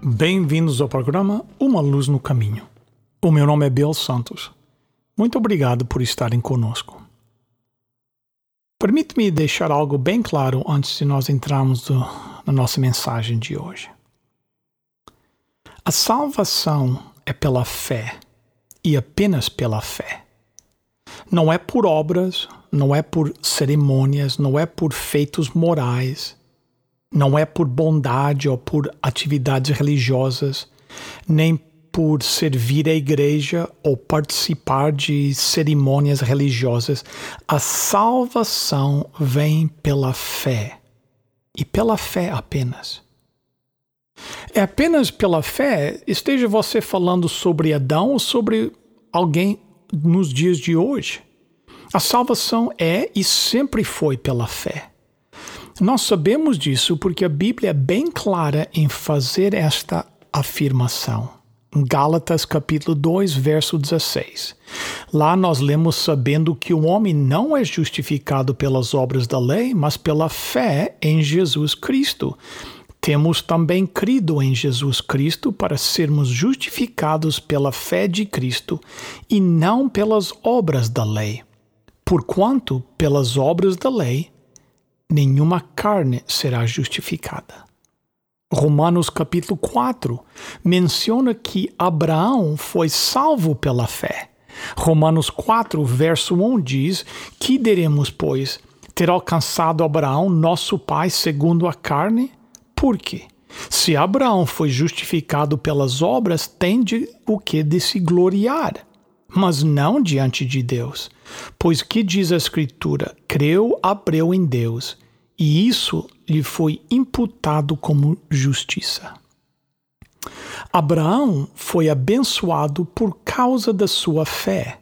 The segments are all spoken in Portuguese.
Bem-vindos ao programa Uma Luz no Caminho. O meu nome é Bill Santos. Muito obrigado por estarem conosco. Permite-me deixar algo bem claro antes de nós entrarmos do, na nossa mensagem de hoje. A salvação é pela fé e apenas pela fé. Não é por obras, não é por cerimônias, não é por feitos morais não é por bondade ou por atividades religiosas, nem por servir a igreja ou participar de cerimônias religiosas. A salvação vem pela fé. E pela fé apenas. É apenas pela fé, esteja você falando sobre Adão ou sobre alguém nos dias de hoje. A salvação é e sempre foi pela fé. Nós sabemos disso porque a Bíblia é bem clara em fazer esta afirmação. Gálatas capítulo 2, verso 16. Lá nós lemos sabendo que o homem não é justificado pelas obras da lei, mas pela fé em Jesus Cristo. Temos também crido em Jesus Cristo para sermos justificados pela fé de Cristo e não pelas obras da lei. Porquanto, pelas obras da lei, nenhuma carne será justificada. Romanos capítulo 4 menciona que Abraão foi salvo pela fé. Romanos 4, verso 1 diz: Que diremos, pois, ter alcançado Abraão, nosso pai, segundo a carne? Por quê? Se Abraão foi justificado pelas obras, tem de o que de se gloriar, mas não diante de Deus. Pois que diz a Escritura? Creu Abreu em Deus, e isso lhe foi imputado como justiça. Abraão foi abençoado por causa da sua fé.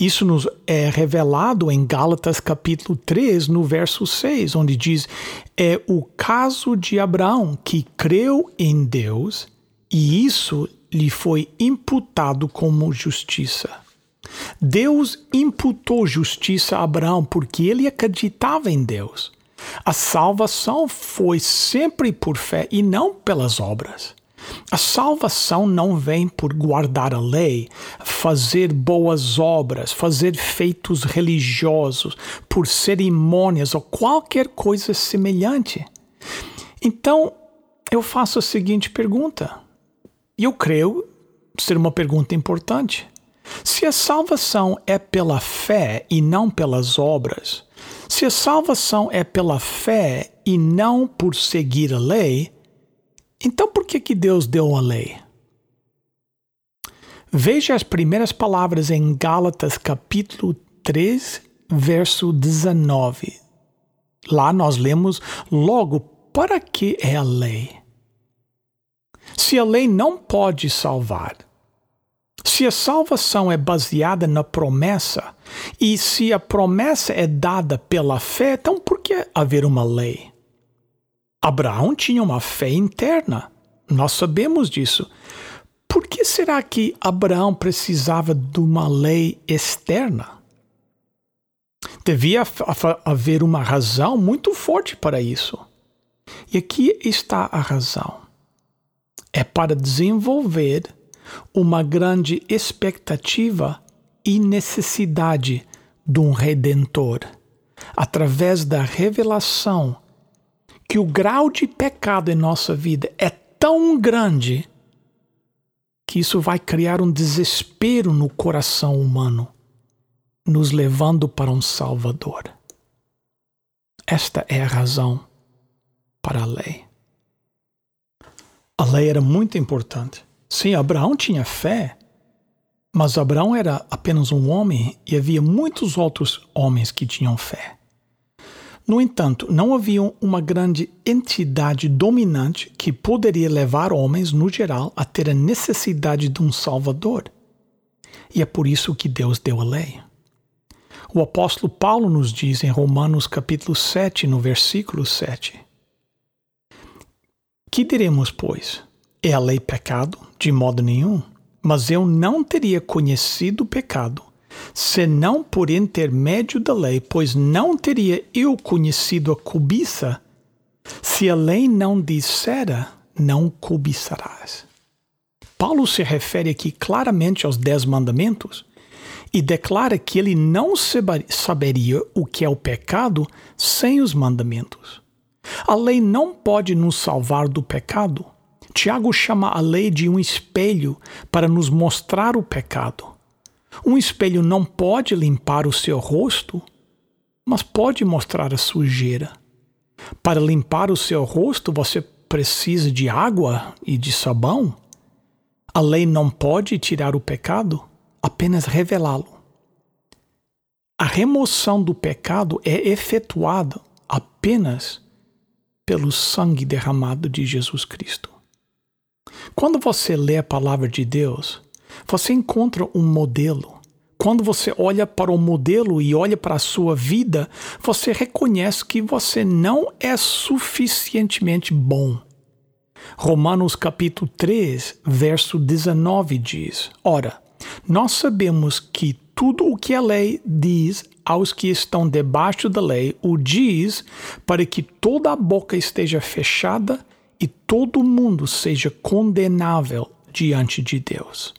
Isso nos é revelado em Gálatas capítulo 3, no verso 6, onde diz: É o caso de Abraão que creu em Deus e isso lhe foi imputado como justiça. Deus imputou justiça a Abraão porque ele acreditava em Deus. A salvação foi sempre por fé e não pelas obras. A salvação não vem por guardar a lei, fazer boas obras, fazer feitos religiosos, por cerimônias ou qualquer coisa semelhante. Então, eu faço a seguinte pergunta, e eu creio ser uma pergunta importante. Se a salvação é pela fé e não pelas obras, se a salvação é pela fé e não por seguir a lei, então por que, que Deus deu a lei? Veja as primeiras palavras em Gálatas capítulo 3, verso 19. Lá nós lemos logo para que é a lei? Se a lei não pode salvar, se a salvação é baseada na promessa, e se a promessa é dada pela fé, então por que haver uma lei? Abraão tinha uma fé interna. Nós sabemos disso. Por que será que Abraão precisava de uma lei externa? Devia haver uma razão muito forte para isso. E aqui está a razão. É para desenvolver uma grande expectativa e necessidade de um redentor, através da revelação que o grau de pecado em nossa vida é tão grande que isso vai criar um desespero no coração humano, nos levando para um Salvador. Esta é a razão para a lei. A lei era muito importante. Sim, Abraão tinha fé mas Abraão era apenas um homem e havia muitos outros homens que tinham fé. No entanto, não havia uma grande entidade dominante que poderia levar homens, no geral, a ter a necessidade de um Salvador. E é por isso que Deus deu a lei. O apóstolo Paulo nos diz em Romanos capítulo 7, no versículo 7. Que diremos, pois? É a lei pecado? De modo nenhum. Mas eu não teria conhecido o pecado, senão por intermédio da lei, pois não teria eu conhecido a cobiça, se a lei não dissera, não cobiçarás. Paulo se refere aqui claramente aos dez mandamentos e declara que ele não saberia o que é o pecado sem os mandamentos. A lei não pode nos salvar do pecado. Tiago chama a lei de um espelho para nos mostrar o pecado. Um espelho não pode limpar o seu rosto, mas pode mostrar a sujeira. Para limpar o seu rosto, você precisa de água e de sabão. A lei não pode tirar o pecado, apenas revelá-lo. A remoção do pecado é efetuada apenas pelo sangue derramado de Jesus Cristo. Quando você lê a palavra de Deus, você encontra um modelo. Quando você olha para o modelo e olha para a sua vida, você reconhece que você não é suficientemente bom. Romanos capítulo 3, verso 19 diz: Ora, nós sabemos que tudo o que a lei diz aos que estão debaixo da lei, o diz para que toda a boca esteja fechada e todo mundo seja condenável diante de Deus.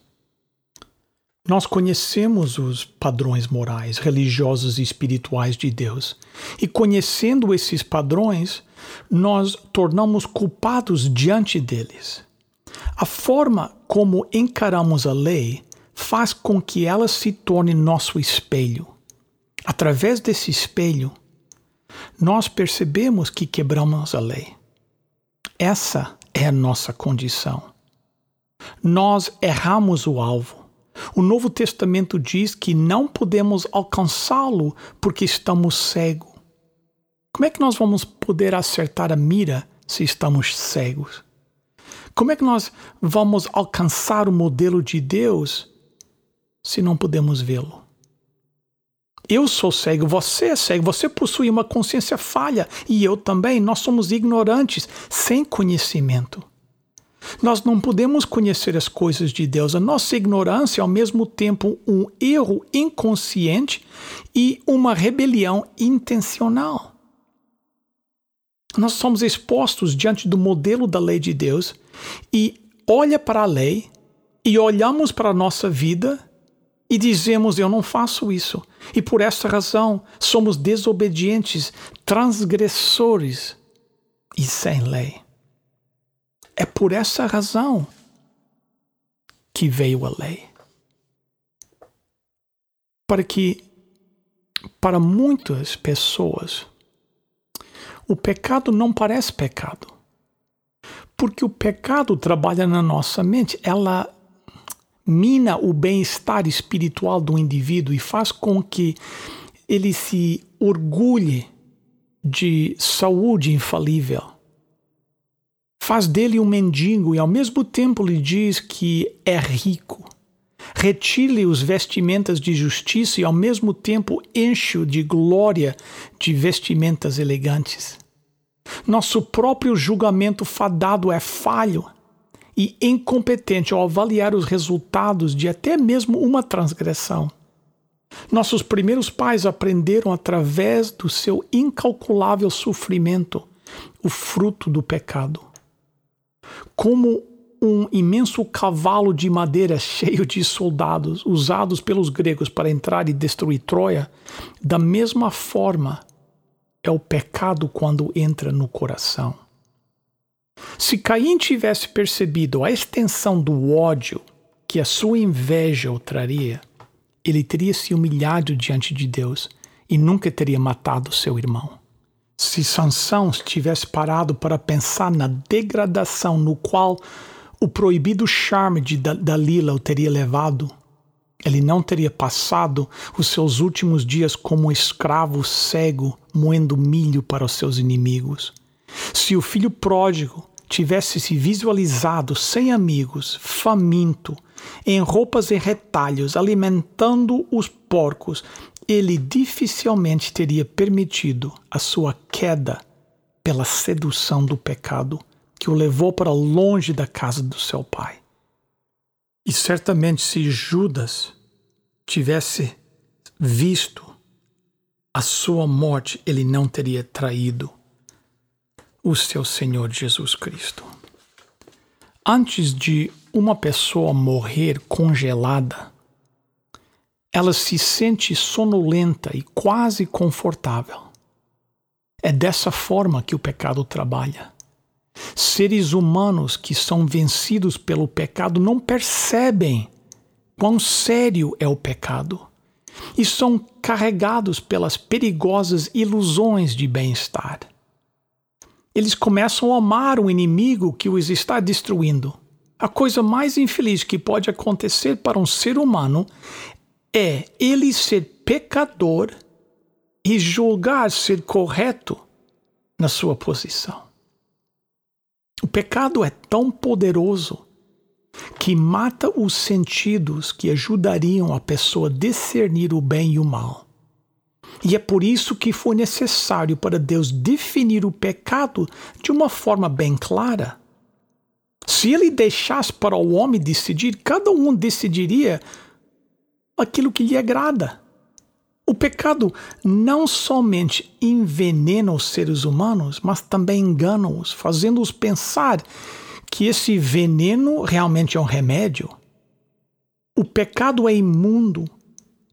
Nós conhecemos os padrões morais, religiosos e espirituais de Deus, e conhecendo esses padrões, nós tornamos culpados diante deles. A forma como encaramos a lei faz com que ela se torne nosso espelho. Através desse espelho, nós percebemos que quebramos a lei. Essa é a nossa condição. Nós erramos o alvo. O Novo Testamento diz que não podemos alcançá-lo porque estamos cegos. Como é que nós vamos poder acertar a mira se estamos cegos? Como é que nós vamos alcançar o modelo de Deus se não podemos vê-lo? Eu sou cego, você é cego, você possui uma consciência falha e eu também. Nós somos ignorantes, sem conhecimento. Nós não podemos conhecer as coisas de Deus. A nossa ignorância é ao mesmo tempo um erro inconsciente e uma rebelião intencional. Nós somos expostos diante do modelo da lei de Deus e olha para a lei e olhamos para a nossa vida e dizemos: Eu não faço isso. E por essa razão somos desobedientes, transgressores e sem lei. É por essa razão que veio a lei. Para que, para muitas pessoas, o pecado não parece pecado. Porque o pecado trabalha na nossa mente, ela mina o bem-estar espiritual do indivíduo e faz com que ele se orgulhe de saúde infalível. Faz dele um mendigo e ao mesmo tempo lhe diz que é rico. Retire os vestimentas de justiça e ao mesmo tempo enche-o de glória de vestimentas elegantes. Nosso próprio julgamento fadado é falho e incompetente ao avaliar os resultados de até mesmo uma transgressão. Nossos primeiros pais aprenderam através do seu incalculável sofrimento o fruto do pecado. Como um imenso cavalo de madeira cheio de soldados usados pelos gregos para entrar e destruir Troia, da mesma forma é o pecado quando entra no coração. Se Caim tivesse percebido a extensão do ódio que a sua inveja o traria, ele teria se humilhado diante de Deus e nunca teria matado seu irmão. Se Sansão tivesse parado para pensar na degradação no qual o proibido charme de Dalila o teria levado, ele não teria passado os seus últimos dias como escravo cego, moendo milho para os seus inimigos. Se o filho pródigo tivesse se visualizado sem amigos, faminto, em roupas e retalhos, alimentando os porcos, ele dificilmente teria permitido a sua queda pela sedução do pecado que o levou para longe da casa do seu pai. E certamente, se Judas tivesse visto a sua morte, ele não teria traído o seu Senhor Jesus Cristo. Antes de uma pessoa morrer congelada, ela se sente sonolenta e quase confortável. É dessa forma que o pecado trabalha. Seres humanos que são vencidos pelo pecado não percebem quão sério é o pecado e são carregados pelas perigosas ilusões de bem-estar. Eles começam a amar o inimigo que os está destruindo. A coisa mais infeliz que pode acontecer para um ser humano é ele ser pecador e julgar ser correto na sua posição. O pecado é tão poderoso que mata os sentidos que ajudariam a pessoa a discernir o bem e o mal. E é por isso que foi necessário para Deus definir o pecado de uma forma bem clara. Se ele deixasse para o homem decidir, cada um decidiria aquilo que lhe agrada. O pecado não somente envenena os seres humanos, mas também engana-os, fazendo-os pensar que esse veneno realmente é um remédio. O pecado é imundo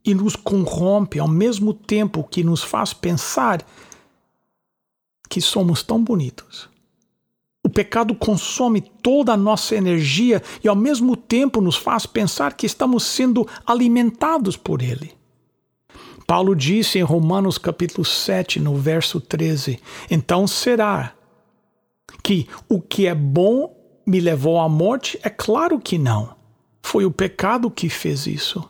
e nos corrompe ao mesmo tempo que nos faz pensar que somos tão bonitos. O pecado consome toda a nossa energia e ao mesmo tempo nos faz pensar que estamos sendo alimentados por ele. Paulo disse em Romanos capítulo 7, no verso 13: Então será que o que é bom me levou à morte? É claro que não. Foi o pecado que fez isso.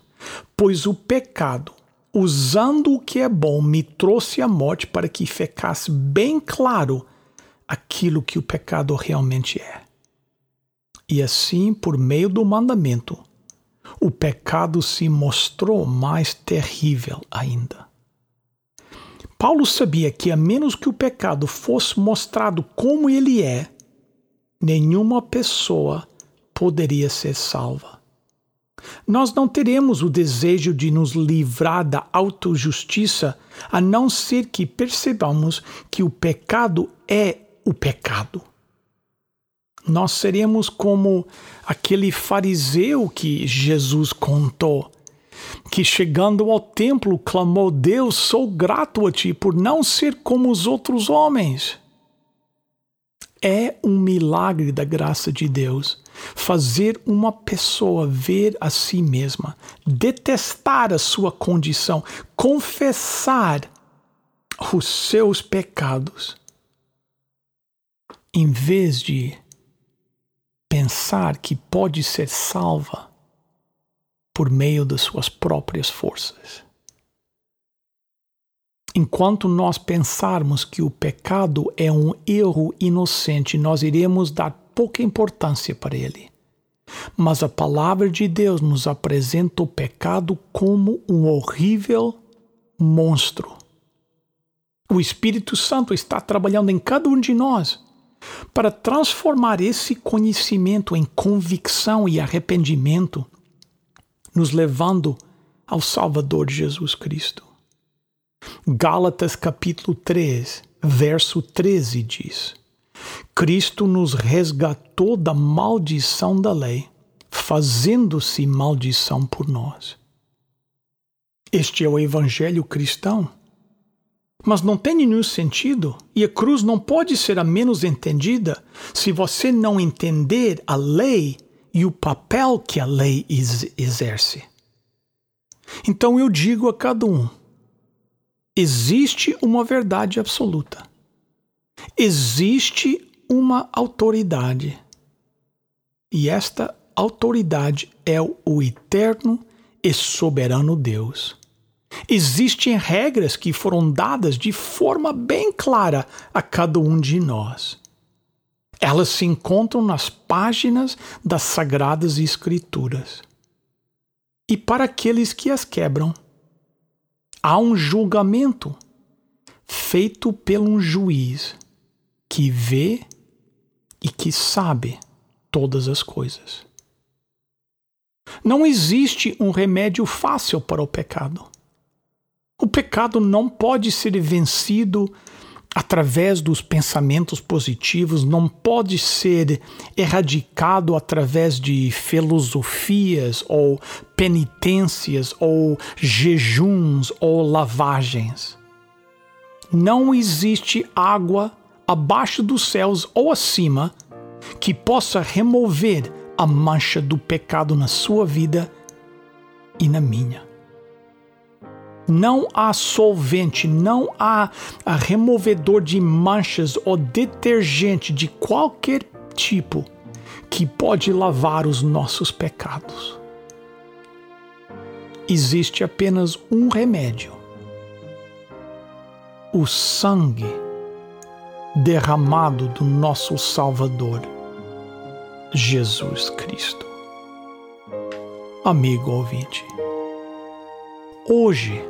Pois o pecado, usando o que é bom, me trouxe à morte para que ficasse bem claro aquilo que o pecado realmente é. E assim, por meio do mandamento, o pecado se mostrou mais terrível ainda. Paulo sabia que, a menos que o pecado fosse mostrado como ele é, nenhuma pessoa poderia ser salva. Nós não teremos o desejo de nos livrar da autojustiça a não ser que percebamos que o pecado é o pecado nós seremos como aquele fariseu que Jesus contou, que chegando ao templo clamou: Deus, sou grato a ti por não ser como os outros homens. É um milagre da graça de Deus fazer uma pessoa ver a si mesma, detestar a sua condição, confessar os seus pecados, em vez de pensar que pode ser salva por meio das suas próprias forças. Enquanto nós pensarmos que o pecado é um erro inocente, nós iremos dar pouca importância para ele. Mas a palavra de Deus nos apresenta o pecado como um horrível monstro. O Espírito Santo está trabalhando em cada um de nós para transformar esse conhecimento em convicção e arrependimento, nos levando ao Salvador Jesus Cristo. Gálatas capítulo 3, verso 13 diz: Cristo nos resgatou da maldição da lei, fazendo-se maldição por nós. Este é o evangelho cristão mas não tem nenhum sentido e a cruz não pode ser a menos entendida se você não entender a lei e o papel que a lei exerce. Então eu digo a cada um: existe uma verdade absoluta, existe uma autoridade, e esta autoridade é o eterno e soberano Deus. Existem regras que foram dadas de forma bem clara a cada um de nós. Elas se encontram nas páginas das Sagradas Escrituras. E para aqueles que as quebram, há um julgamento feito por um juiz que vê e que sabe todas as coisas. Não existe um remédio fácil para o pecado. O pecado não pode ser vencido através dos pensamentos positivos, não pode ser erradicado através de filosofias ou penitências ou jejuns ou lavagens. Não existe água abaixo dos céus ou acima que possa remover a mancha do pecado na sua vida e na minha. Não há solvente, não há removedor de manchas ou detergente de qualquer tipo que pode lavar os nossos pecados. Existe apenas um remédio: o sangue derramado do nosso Salvador, Jesus Cristo. Amigo ouvinte, hoje,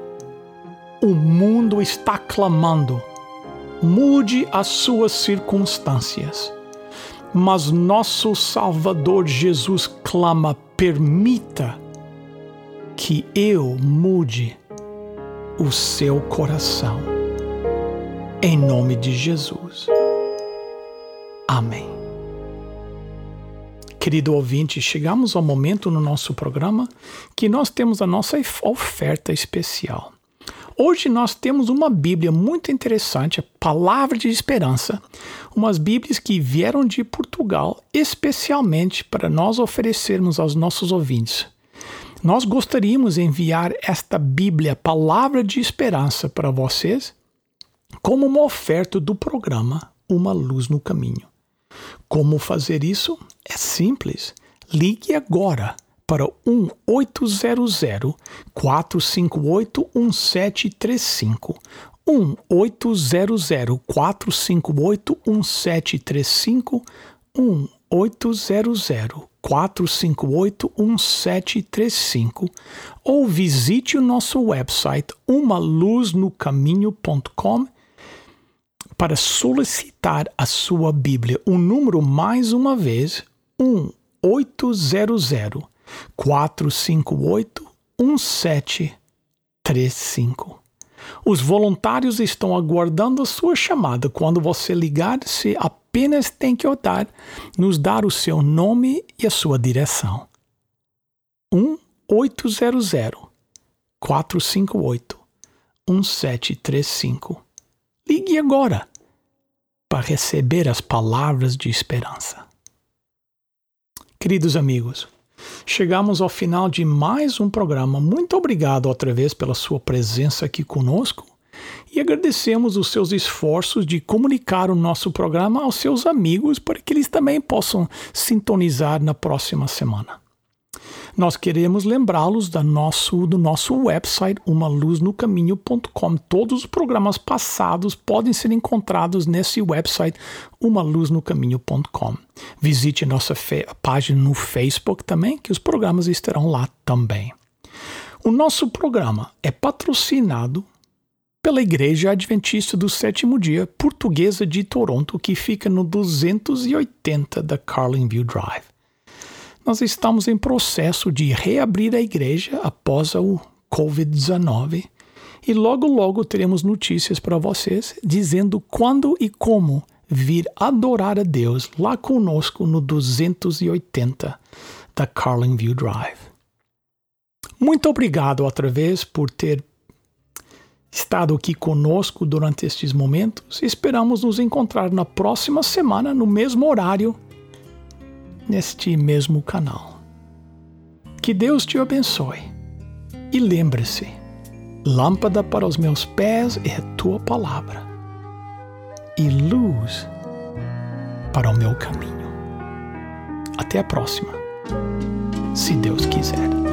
o mundo está clamando: mude as suas circunstâncias. Mas nosso Salvador Jesus clama: permita que eu mude o seu coração. Em nome de Jesus. Amém. Querido ouvinte, chegamos ao momento no nosso programa que nós temos a nossa oferta especial. Hoje nós temos uma Bíblia muito interessante, a Palavra de Esperança, umas Bíblias que vieram de Portugal especialmente para nós oferecermos aos nossos ouvintes. Nós gostaríamos de enviar esta Bíblia, Palavra de Esperança, para vocês como uma oferta do programa Uma Luz no Caminho. Como fazer isso? É simples. Ligue agora para 1-800 458 1735. 1-800 458 1735. 1-800 458 1735 ou visite o nosso website umaluznocaminho.com para solicitar a sua Bíblia. O número mais uma vez 1 800 458 1735. Os voluntários estão aguardando a sua chamada. Quando você ligar, se apenas tem que orar, nos dar o seu nome e a sua direção. 1 800 458 1735. Ligue agora para receber as palavras de esperança. Queridos amigos, chegamos ao final de mais um programa. Muito obrigado outra vez pela sua presença aqui conosco e agradecemos os seus esforços de comunicar o nosso programa aos seus amigos para que eles também possam sintonizar na próxima semana. Nós queremos lembrá-los do nosso, do nosso website, umaluznocaminho.com. Todos os programas passados podem ser encontrados nesse website, umaluznocaminho.com. Visite nossa página no Facebook também, que os programas estarão lá também. O nosso programa é patrocinado pela Igreja Adventista do Sétimo Dia Portuguesa de Toronto, que fica no 280 da Carlinville Drive nós estamos em processo de reabrir a igreja após o Covid-19 e logo logo teremos notícias para vocês dizendo quando e como vir adorar a Deus lá conosco no 280 da Carlinview Drive. Muito obrigado outra vez por ter estado aqui conosco durante estes momentos. Esperamos nos encontrar na próxima semana no mesmo horário neste mesmo canal. Que Deus te abençoe. E lembre-se: lâmpada para os meus pés é a tua palavra, e luz para o meu caminho. Até a próxima, se Deus quiser.